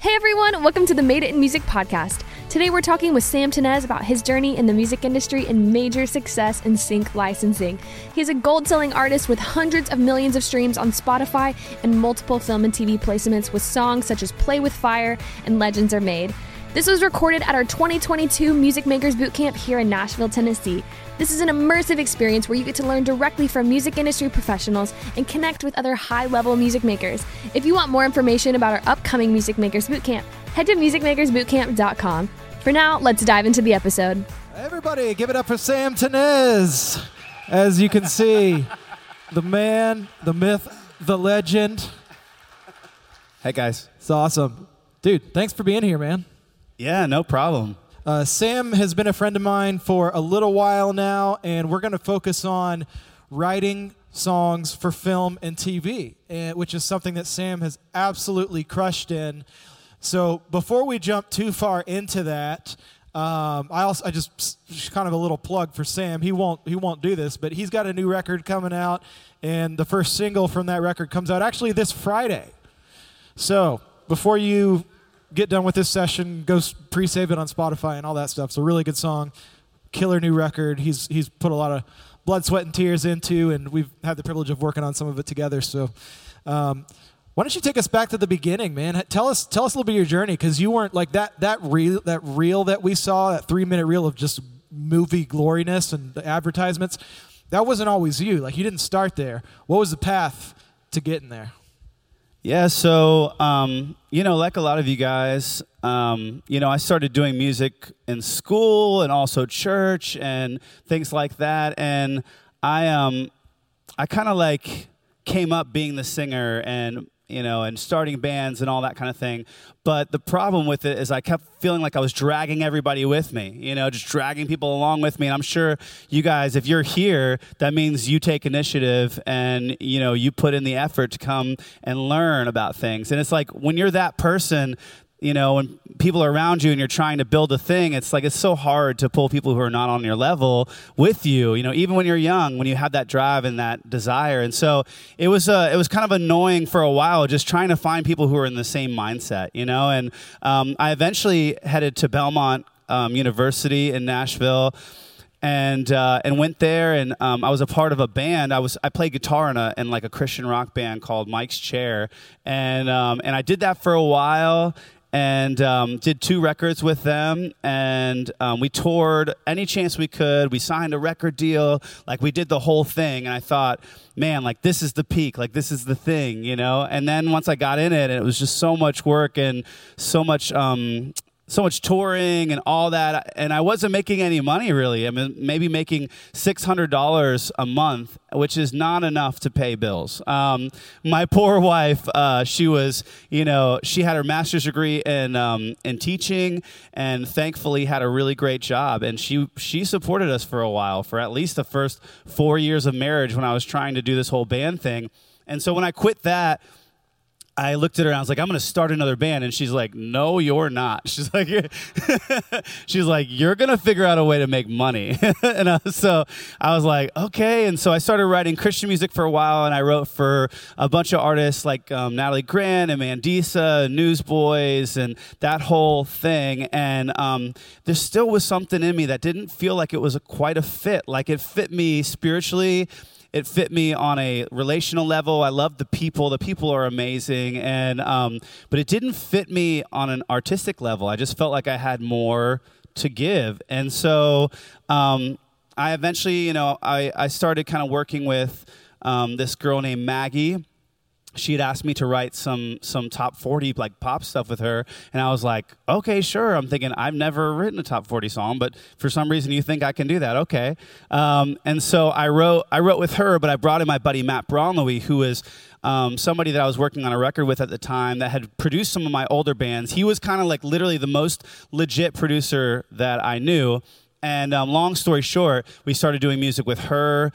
Hey everyone, welcome to the Made It in Music podcast. Today we're talking with Sam Tinnesz about his journey in the music industry and major success in sync licensing. He's a gold selling artist with hundreds of millions of streams on Spotify and multiple film and TV placements with songs such as Play with Fire and Legends Are Made. This was recorded at our 2022 Music Makers Bootcamp here in Nashville, Tennessee. This is an immersive experience where you get to learn directly from music industry professionals and connect with other high level music makers. If you want more information about our upcoming Music Makers Bootcamp, head to musicmakersbootcamp.com. For now, let's dive into the episode. Everybody, give it up for Sam Tinnesz. As you can see, the man, the myth, the legend. Hey guys. It's awesome. Dude, thanks for being here, man. Yeah, no problem. Uh, Sam has been a friend of mine for a little while now, and we're going to focus on writing songs for film and TV, and, which is something that Sam has absolutely crushed in. So before we jump too far into that, um, I also I just kind of a little plug for Sam. He won't he won't do this, but he's got a new record coming out, and the first single from that record comes out actually this Friday. So before you get done with this session, go pre-save it on Spotify and all that stuff. It's a really good song, killer new record. He's he's put a lot of blood, sweat, and tears into, and we've had the privilege of working on some of it together. So. Um, why don't you take us back to the beginning, man? Tell us, tell us a little bit of your journey, because you weren't like that. That reel, that reel that we saw, that three-minute reel of just movie gloriness and the advertisements. That wasn't always you. Like you didn't start there. What was the path to getting there? Yeah, so um, you know, like a lot of you guys, um, you know, I started doing music in school and also church and things like that, and I um, I kind of like came up being the singer and you know, and starting bands and all that kind of thing. But the problem with it is I kept feeling like I was dragging everybody with me, you know, just dragging people along with me. And I'm sure you guys, if you're here, that means you take initiative and, you know, you put in the effort to come and learn about things. And it's like when you're that person you know, when people are around you and you're trying to build a thing, it's like it's so hard to pull people who are not on your level with you. You know, even when you're young, when you have that drive and that desire. And so it was uh, it was kind of annoying for a while, just trying to find people who are in the same mindset. You know, and um, I eventually headed to Belmont um, University in Nashville and uh, and went there and um, I was a part of a band. I was I played guitar in a in like a Christian rock band called Mikeschair, and um, and I did that for a while and um, did two records with them and um, we toured any chance we could. We signed a record deal. Like we did the whole thing and i thought man like this is the peak. Like this is the thing you know? And then once i got in it it was just so much work and so much um, so much touring and all that and i wasn't making any money really. I mean maybe making $600 a month which is not enough to pay bills. Um, my poor wife uh, she was you know she had her master's degree in, um, in teaching and thankfully had a really great job. And she she supported us for a while for at least the first four years of marriage when i was trying to do this whole band thing. And so when i quit that I looked at her and I was like, I'm going to start another band. And she's like, No, you're not. She's like, She's like, You're going to figure out a way to make money. and I, so I was like, Okay. And so I started writing Christian music for a while and I wrote for a bunch of artists like um, Natalie Grant and Mandisa, Newsboys, and that whole thing. And um, there still was something in me that didn't feel like it was a, quite a fit. Like it fit me spiritually it fit me on a relational level. I love the people. The people are amazing, and um, but it didn't fit me on an artistic level. I just felt like I had more to give, and so um, I eventually, you know, I I started kind of working with um, this girl named Maggie she had asked me to write some some top 40 like pop stuff with her and i was like okay sure i'm thinking i've never written a top 40 song but for some reason you think i can do that okay um, and so i wrote i wrote with her but i brought in my buddy matt Bronleewe, who is um, somebody that I was working on a record with at the time that had produced some of my older bands. He was kind of like literally the most legit producer that I knew. And um, long story short, we started doing music with her,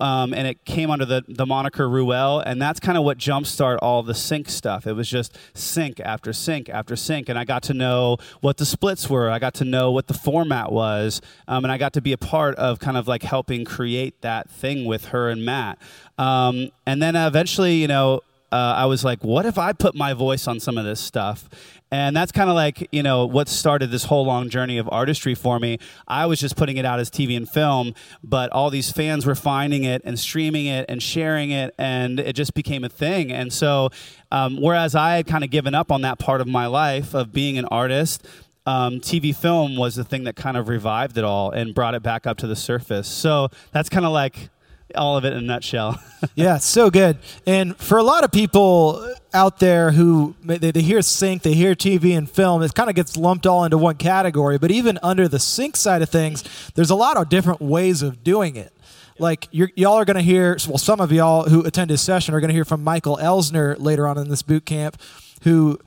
um, and it came under the, the moniker Ruelle, and that's kind of what jumpstart all the sync stuff. It was just sync after sync after sync, and I got to know what the splits were. I got to know what the format was, um, and I got to be a part of kind of like helping create that thing with her and Matt. Um, and then eventually, you know, uh, I was like, what if I put my voice on some of this stuff? And that's kind of like, you know, what started this whole long journey of artistry for me. I was just putting it out as TV and film, but all these fans were finding it and streaming it and sharing it, and it just became a thing. And so, um, whereas I had kind of given up on that part of my life of being an artist, um, TV film was the thing that kind of revived it all and brought it back up to the surface. So that's kind of like all of it in a nutshell. yeah, so good. And for a lot of people out there who they, they hear sync, they hear TV and film, it kind of gets lumped all into one category. But even under the sync side of things, there's a lot of different ways of doing it. Like you all are going to hear, well, some of y'all who attend his session are going to hear from Michael Elsner later on in this boot camp, who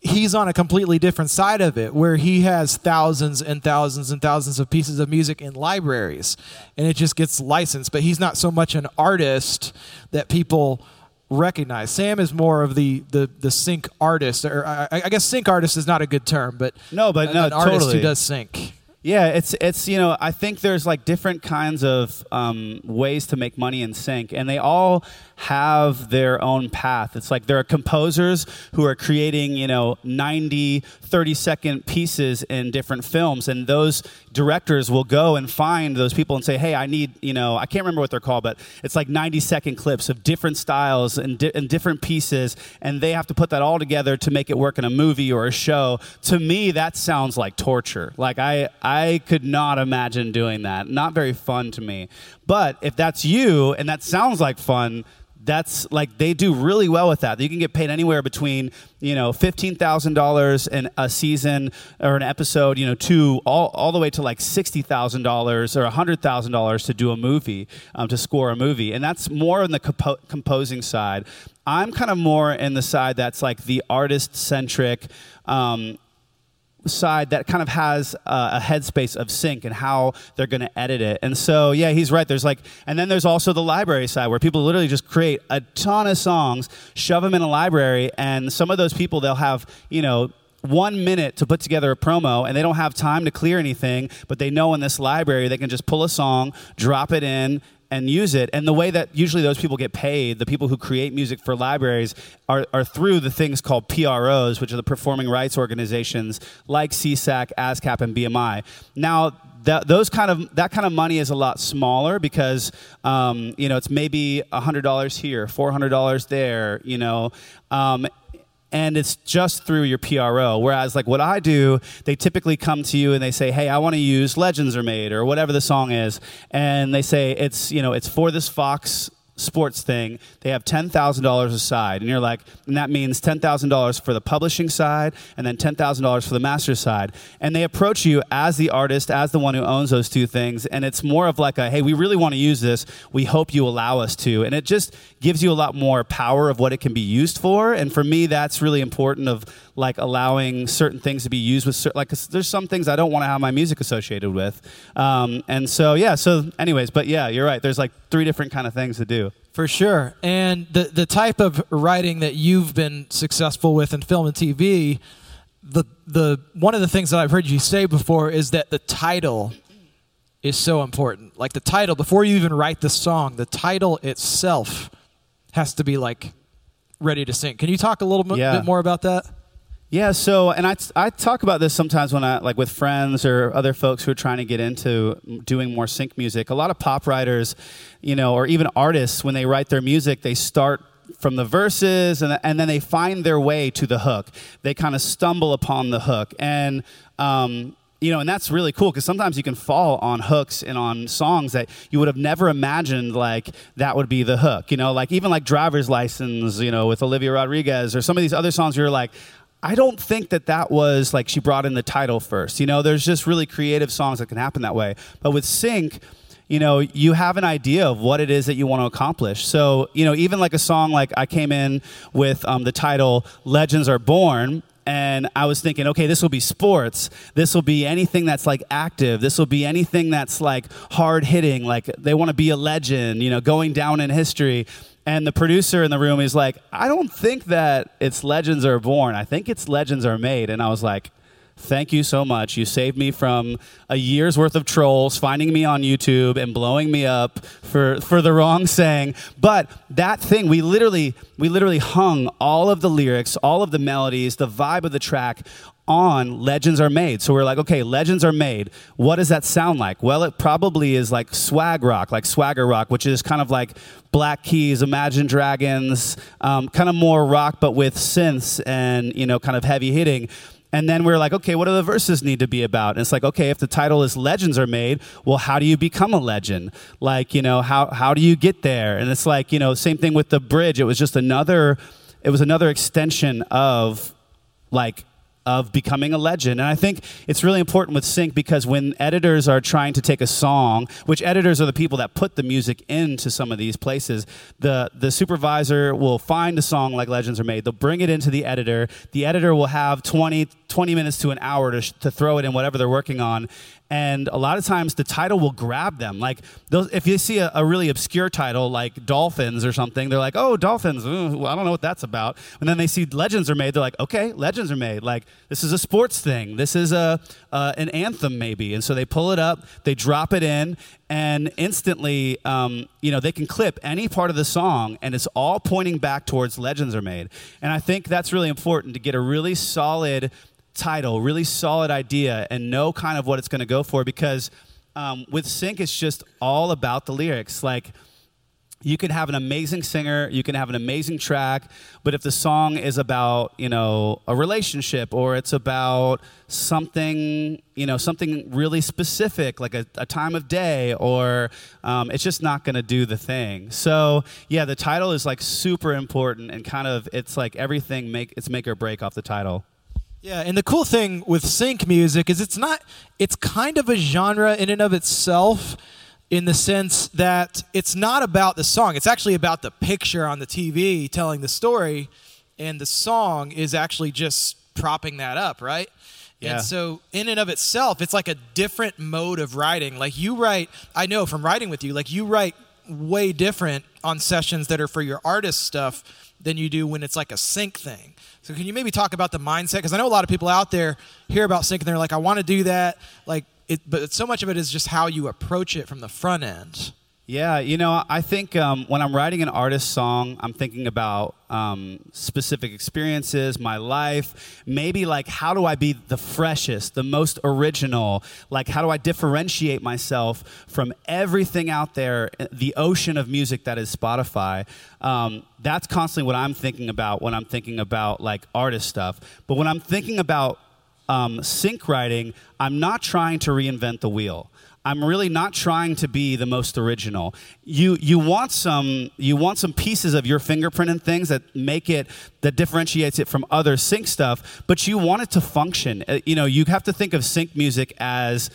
he's on a completely different side of it where he has thousands and thousands and thousands of pieces of music in libraries and it just gets licensed. But he's not so much an artist that people recognize. Sam is more of the the, the sync artist or I, I guess sync artist is not a good term but no but an, no an artist totally. who does sync. Yeah, it's it's you know I think there's like different kinds of um, ways to make money in sync, and they all have their own path. It's like there are composers who are creating you know 90, 30 second pieces in different films, and those directors will go and find those people and say, hey, I need you know I can't remember what they're called, but it's like 90 second clips of different styles and, di- and different pieces, and they have to put that all together to make it work in a movie or a show. To me, that sounds like torture. Like I I could not imagine doing that. Not very fun to me. But if that's you and that sounds like fun, that's like they do really well with that. You can get paid anywhere between you know fifteen thousand dollars in a season or an episode, you know, to all, all the way to like sixty thousand dollars or hundred thousand dollars to do a movie, um, to score a movie, and that's more on the compo- composing side. I'm kind of more in the side that's like the artist centric. Um, side that kind of has uh, a headspace of sync and how they're going to edit it. And so, yeah, he's right. There's like, and then there's also the library side where people literally just create a ton of songs, shove them in a library, and some of those people they'll have, you know, one minute to put together a promo and they don't have time to clear anything, but they know in this library they can just pull a song, drop it in, and use it. And the way that usually those people get paid, the people who create music for libraries, are, are through the things called PROs, which are the performing rights organizations like SESAC, ASCAP, and BMI. Now, that, those kind of that kind of money is a lot smaller because um, you know it's maybe hundred dollars here, four hundred dollars there, you know, um, and it's just through your PRO. Whereas, like what I do, they typically come to you and they say, "Hey, I want to use Legends Are Made" or whatever the song is, and they say it's you know it's for this Fox sports thing, they have $10,000 aside. And you're like, and that means $10,000 for the publishing side and then $10,000 for the master side. And they approach you as the artist, as the one who owns those two things. And it's more of like a, hey, we really want to use this. We hope you allow us to. And it just gives you a lot more power of what it can be used for. And for me, that's really important of like allowing certain things to be used with certain, like there's some things I don't want to have my music associated with. Um, and so, yeah, so anyways, but yeah, you're right. There's like three different kind of things to do. For sure. And the the type of writing that you've been successful with in film and TV, the the one of the things that I've heard you say before is that the title is so important. Like the title before you even write the song, the title itself has to be like ready to sing. Can you talk a little yeah. bit more about that? Yeah, so and I, I talk about this sometimes when I like with friends or other folks who are trying to get into doing more sync music. A lot of pop writers, you know, or even artists when they write their music, they start from the verses and, and then they find their way to the hook. They kind of stumble upon the hook and um, you know, and that's really cool because sometimes you can fall on hooks and on songs that you would have never imagined like that would be the hook. You know, like even like Driver's License, you know, with Olivia Rodriguez or some of these other songs you're like, I don't think that that was like she brought in the title first. You know, there's just really creative songs that can happen that way. But with Sync, you know, you have an idea of what it is that you want to accomplish. So, you know, even like a song like I came in with um, the title Legends Are Born, and I was thinking, okay, this will be sports. This will be anything that's like active. This will be anything that's like hard hitting. Like they want to be a legend, you know, going down in history. And the producer in the room is like, I don't think that it's legends are born. I think it's legends are made. And I was like, Thank you so much. You saved me from a year's worth of trolls finding me on YouTube and blowing me up for, for the wrong saying. But that thing, we literally, we literally hung all of the lyrics, all of the melodies, the vibe of the track on Legends Are Made. So we're like, okay, Legends Are Made. What does that sound like? Well, it probably is like swag rock, like swagger rock, which is kind of like Black Keys, Imagine Dragons, um, kind of more rock, but with synths and, you know, kind of heavy hitting. And then we're like, okay, what do the verses need to be about? And it's like, okay, if the title is Legends Are Made, well, how do you become a legend? Like, you know, how, how do you get there? And it's like, you know, same thing with the bridge. It was just another, it was another extension of like of becoming a legend. And I think it's really important with sync because when editors are trying to take a song, which editors are the people that put the music into some of these places, the the supervisor will find a song like Legends Are Made. They'll bring it into the editor. The editor will have 20, 20 minutes to an hour to, to throw it in whatever they're working on and a lot of times the title will grab them. Like those, if you see a, a really obscure title like Dolphins or something, they're like, "Oh, Dolphins! Ooh, I don't know what that's about." And then they see Legends are made. They're like, "Okay, Legends are made. Like this is a sports thing. This is a uh, an anthem maybe." And so they pull it up, they drop it in, and instantly, um, you know, they can clip any part of the song, and it's all pointing back towards Legends are made. And I think that's really important to get a really solid title, really solid idea, and know kind of what it's going to go for because um, with sync, it's just all about the lyrics. Like, you can have an amazing singer, you can have an amazing track, but if the song is about, you know, a relationship or it's about something, you know, something really specific, like a, a time of day, or um, it's just not going to do the thing. So, yeah, the title is like super important and kind of, it's like everything make, it's make or break off the title. Yeah, and the cool thing with sync music is it's not it's kind of a genre in and of itself in the sense that it's not about the song. It's actually about the picture on the TV telling the story and the song is actually just propping that up, right? Yeah. And so in and of itself, it's like a different mode of writing. Like you write, I know from writing with you, like you write way different on sessions that are for your artist stuff than you do when it's like a sync thing. So can you maybe talk about the mindset? Because I know a lot of people out there hear about sync and they're like, I want to do that. Like, it, but so much of it is just how you approach it from the front end. Yeah, you know, I think um, when I'm writing an artist song, I'm thinking about um, specific experiences, my life, maybe like how do I be the freshest, the most original? Like, how do I differentiate myself from everything out there, the ocean of music that is Spotify? Um, that's constantly what I'm thinking about when I'm thinking about like artist stuff. But when I'm thinking about um, sync writing, I'm not trying to reinvent the wheel. I'm really not trying to be the most original. You you want some you want some pieces of your fingerprint and things that make it that differentiates it from other sync stuff, but you want it to function. Uh, you know, you have to think of sync music as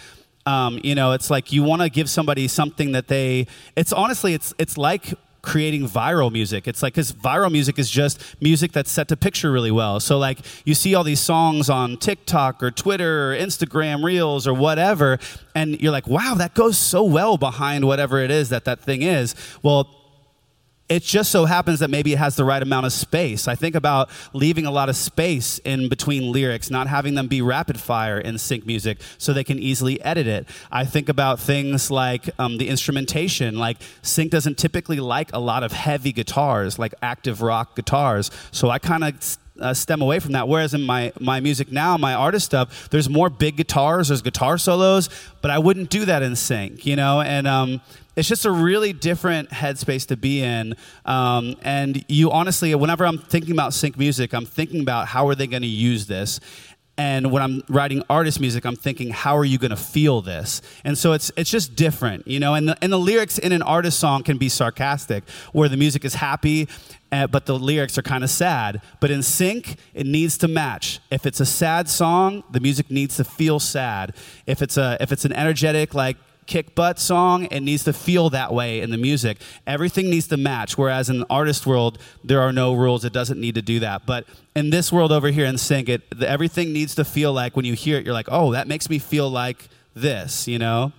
um, you know, it's like you want to give somebody something that they. It's honestly, it's it's like creating viral music. It's like, because viral music is just music that's set to picture really well. So, like, you see all these songs on TikTok or Twitter or Instagram Reels or whatever, and you're like, wow, that goes so well behind whatever it is that that thing is. Well, it just so happens that maybe it has the right amount of space. I think about leaving a lot of space in between lyrics, not having them be rapid fire in sync music so they can easily edit it. I think about things like um, the instrumentation. Like, sync doesn't typically like a lot of heavy guitars, like active rock guitars. So I kind of uh, stem away from that. Whereas in my, my music now, my artist stuff, there's more big guitars, there's guitar solos, but I wouldn't do that in sync, you know? And um, it's just a really different headspace to be in. Um, and you honestly, whenever I'm thinking about sync music, I'm thinking about how are they going to use this. And when I'm writing artist music, I'm thinking, how are you going to feel this? And so it's it's just different, you know. And the, and the lyrics in an artist song can be sarcastic, where the music is happy, uh, but the lyrics are kind of sad. But in sync, it needs to match. If it's a sad song, the music needs to feel sad. If it's a if it's an energetic like kick butt song, it needs to feel that way in the music. Everything needs to match. Whereas in the artist world, there are no rules. It doesn't need to do that. But in this world over here in sync, it everything needs to feel like when you hear it, you're like, oh, that makes me feel like this, you know?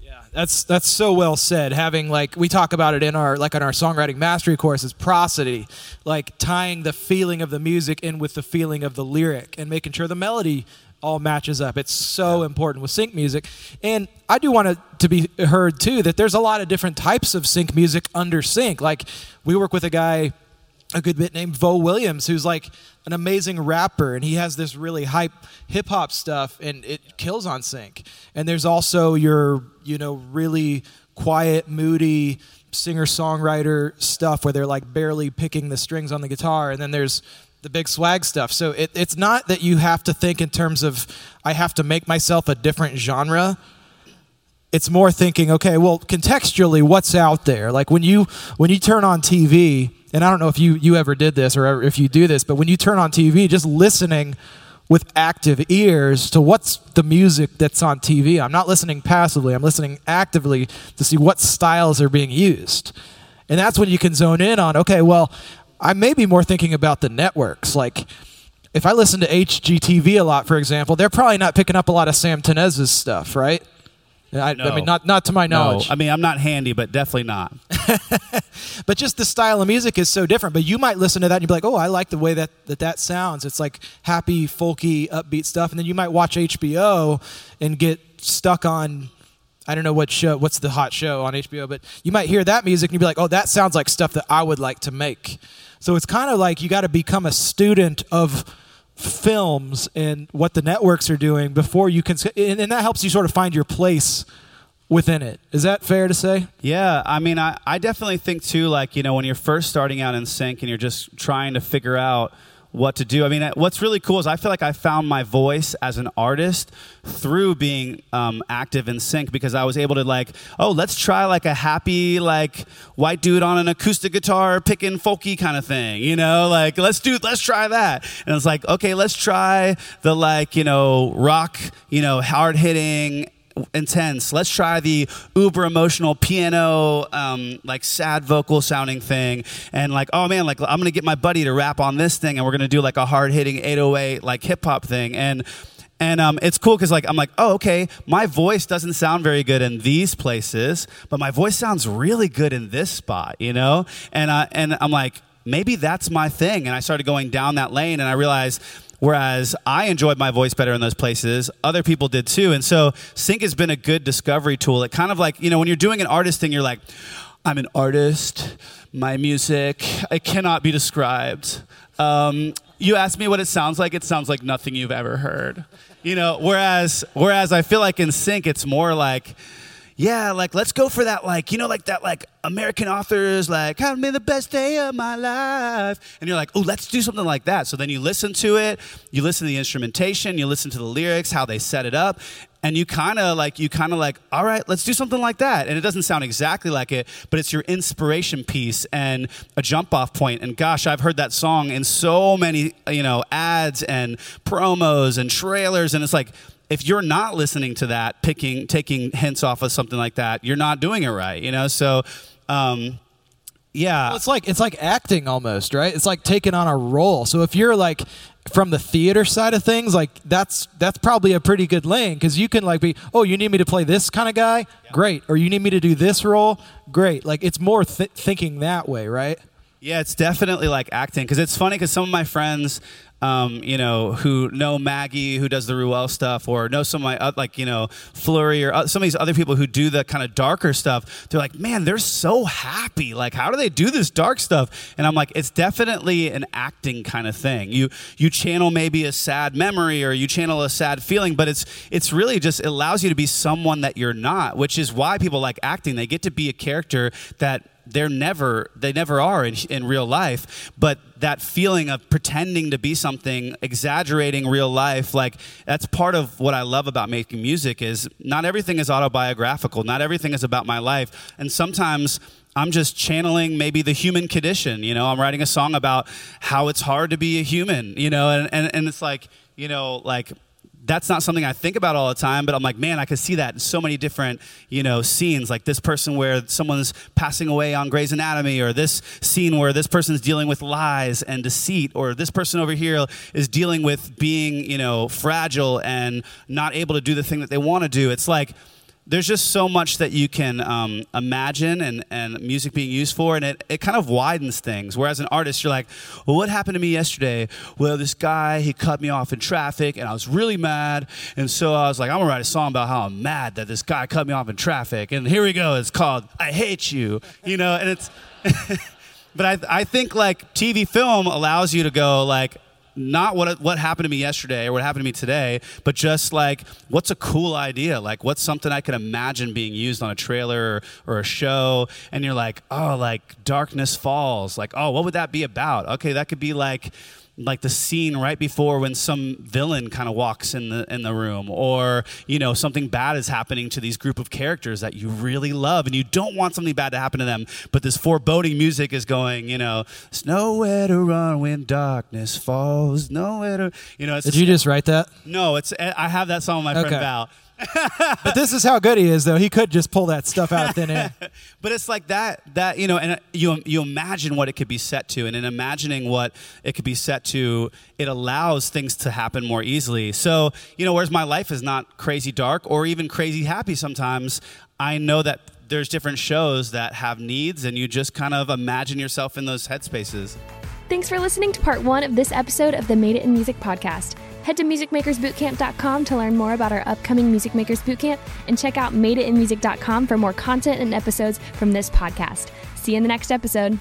Yeah, That's that's so well said. Having like we talk about it in our like on our songwriting mastery course is prosody, like tying the feeling of the music in with the feeling of the lyric and making sure the melody all matches up. It's so important with sync music. And I do want it to be heard too that there's a lot of different types of sync music under sync. Like we work with a guy a good bit named Vo Williams, who's like an amazing rapper, and he has this really hype hip hop stuff, and it kills on sync. And there's also your, you know, really quiet, moody singer songwriter stuff where they're like barely picking the strings on the guitar, and then there's the big swag stuff. So it, it's not that you have to think in terms of I have to make myself a different genre. It's more thinking, okay, well, contextually, what's out there? Like when you when you turn on TV, and I don't know if you you ever did this or if you do this, but when you turn on TV, just listening with active ears to what's the music that's on TV. I'm not listening passively. I'm listening actively to see what styles are being used. And that's when you can zone in on, okay, well, I may be more thinking about the networks. Like, if I listen to HGTV a lot, for example, they're probably not picking up a lot of Sam Tinnesz's stuff, right? I, No. I mean, not not to my knowledge. No, I mean I'm not handy, but definitely not. but just the style of music is so different. But you might listen to that and you'd be like, oh, I like the way that that, that sounds. It's like happy, folky, upbeat stuff. And then you might watch HBO and get stuck on. I don't know what show, what's the hot show on HBO, but you might hear that music and you'd be like, oh, that sounds like stuff that I would like to make. So it's kind of like you got to become a student of films and what the networks are doing before you can, and, and that helps you sort of find your place within it. Is that fair to say? Yeah, I mean, I, I definitely think too, like, you know, when you're first starting out in sync and you're just trying to figure out what to do. I mean, what's really cool is I feel like I found my voice as an artist through being um, active in sync because I was able to, like, oh, let's try like a happy, like, white dude on an acoustic guitar picking folky kind of thing, you know? Like, let's do, let's try that. And it's like, okay, let's try the, like, you know, rock, you know, hard hitting, intense. Let's try the uber emotional piano, um, like sad vocal sounding thing. And like, oh man, like I'm gonna get my buddy to rap on this thing, and we're gonna do like a hard hitting 808 like hip hop thing. And and um, it's cool because like I'm like, oh okay, my voice doesn't sound very good in these places, but my voice sounds really good in this spot, you know. And I and I'm like, maybe that's my thing. And I started going down that lane, and I realized Whereas I enjoyed my voice better in those places, other people did too. And so Sync has been a good discovery tool. It kind of like, you know, when you're doing an artist thing, you're like, I'm an artist, my music, it cannot be described. Um, you ask me what it sounds like, it sounds like nothing you've ever heard. You know, whereas whereas I feel like in Sync, it's more like, yeah, like let's go for that, like, you know, like that, like American authors, like, having been the best day of my life. And you're like, oh, let's do something like that. So then you listen to it, you listen to the instrumentation, you listen to the lyrics, how they set it up, and you kind of like, you kind of like, all right, let's do something like that. And it doesn't sound exactly like it, but it's your inspiration piece and a jump off point. And gosh, I've heard that song in so many, you know, ads and promos and trailers. And it's like, if you're not listening to that, picking, taking hints off of something like that, you're not doing it right, you know? So, um, yeah. Well, it's like it's like acting almost, right? It's like taking on a role. So if you're like from the theater side of things, like that's that's probably a pretty good lane because you can like be, oh, you need me to play this kind of guy, great, or you need me to do this role, great. Like it's more th- thinking that way, right? Yeah, it's definitely like acting because it's funny because some of my friends, um, you know, who know Maggie, who does the Ruelle stuff, or know some of my uh, like you know Fleurie or uh, some of these other people who do the kind of darker stuff. They're like, man, they're so happy. Like, how do they do this dark stuff? And I'm like, it's definitely an acting kind of thing. You you channel maybe a sad memory or you channel a sad feeling, but it's it's really just it allows you to be someone that you're not, which is why people like acting. They get to be a character that they're never they never are in, in real life but that feeling of pretending to be something exaggerating real life like that's part of what i love about making music is not everything is autobiographical not everything is about my life and sometimes i'm just channeling maybe the human condition you know i'm writing a song about how it's hard to be a human you know and, and, and it's like you know like that's not something I think about all the time, but I'm like, man, I could see that in so many different, you know, scenes. Like this person where someone's passing away on Grey's Anatomy, or this scene where this person's dealing with lies and deceit, or this person over here is dealing with being, you know, fragile and not able to do the thing that they want to do. It's like there's just so much that you can um, imagine and, and music being used for, and it, it kind of widens things. Whereas an artist, you're like, well, what happened to me yesterday? Well, this guy, he cut me off in traffic, and I was really mad. And so I was like, I'm gonna write a song about how I'm mad that this guy cut me off in traffic. And here we go. It's called I Hate You, you know, and it's. but I, I think like TV film allows you to go like not what what happened to me yesterday or what happened to me today, but just like what's a cool idea? Like what's something I could imagine being used on a trailer or, or, a show? And you're like, oh, like Darkness Falls. Like, oh, what would that be about? Okay, that could be like like the scene right before when some villain kind of walks in the in the room or you know something bad is happening to these group of characters that you really love and you don't want something bad to happen to them but this foreboding music is going you know it's nowhere to run when darkness falls nowhere to you know did you just write that no it's i have that song with my okay. friend val but this is how good he is, though. He could just pull that stuff out thin air. but it's like that, that you know, and uh, you you imagine what it could be set to, and in imagining what it could be set to, it allows things to happen more easily. So you know, whereas my life is not crazy dark or even crazy happy sometimes, I know that there's different shows that have needs, and you just kind of imagine yourself in those headspaces. Thanks for listening to part one of this episode of the Made It in Music podcast. Head to musicmakersbootcamp.com to learn more about our upcoming Music Makers Bootcamp and check out madeitinmusic.com for more content and episodes from this podcast. See you in the next episode.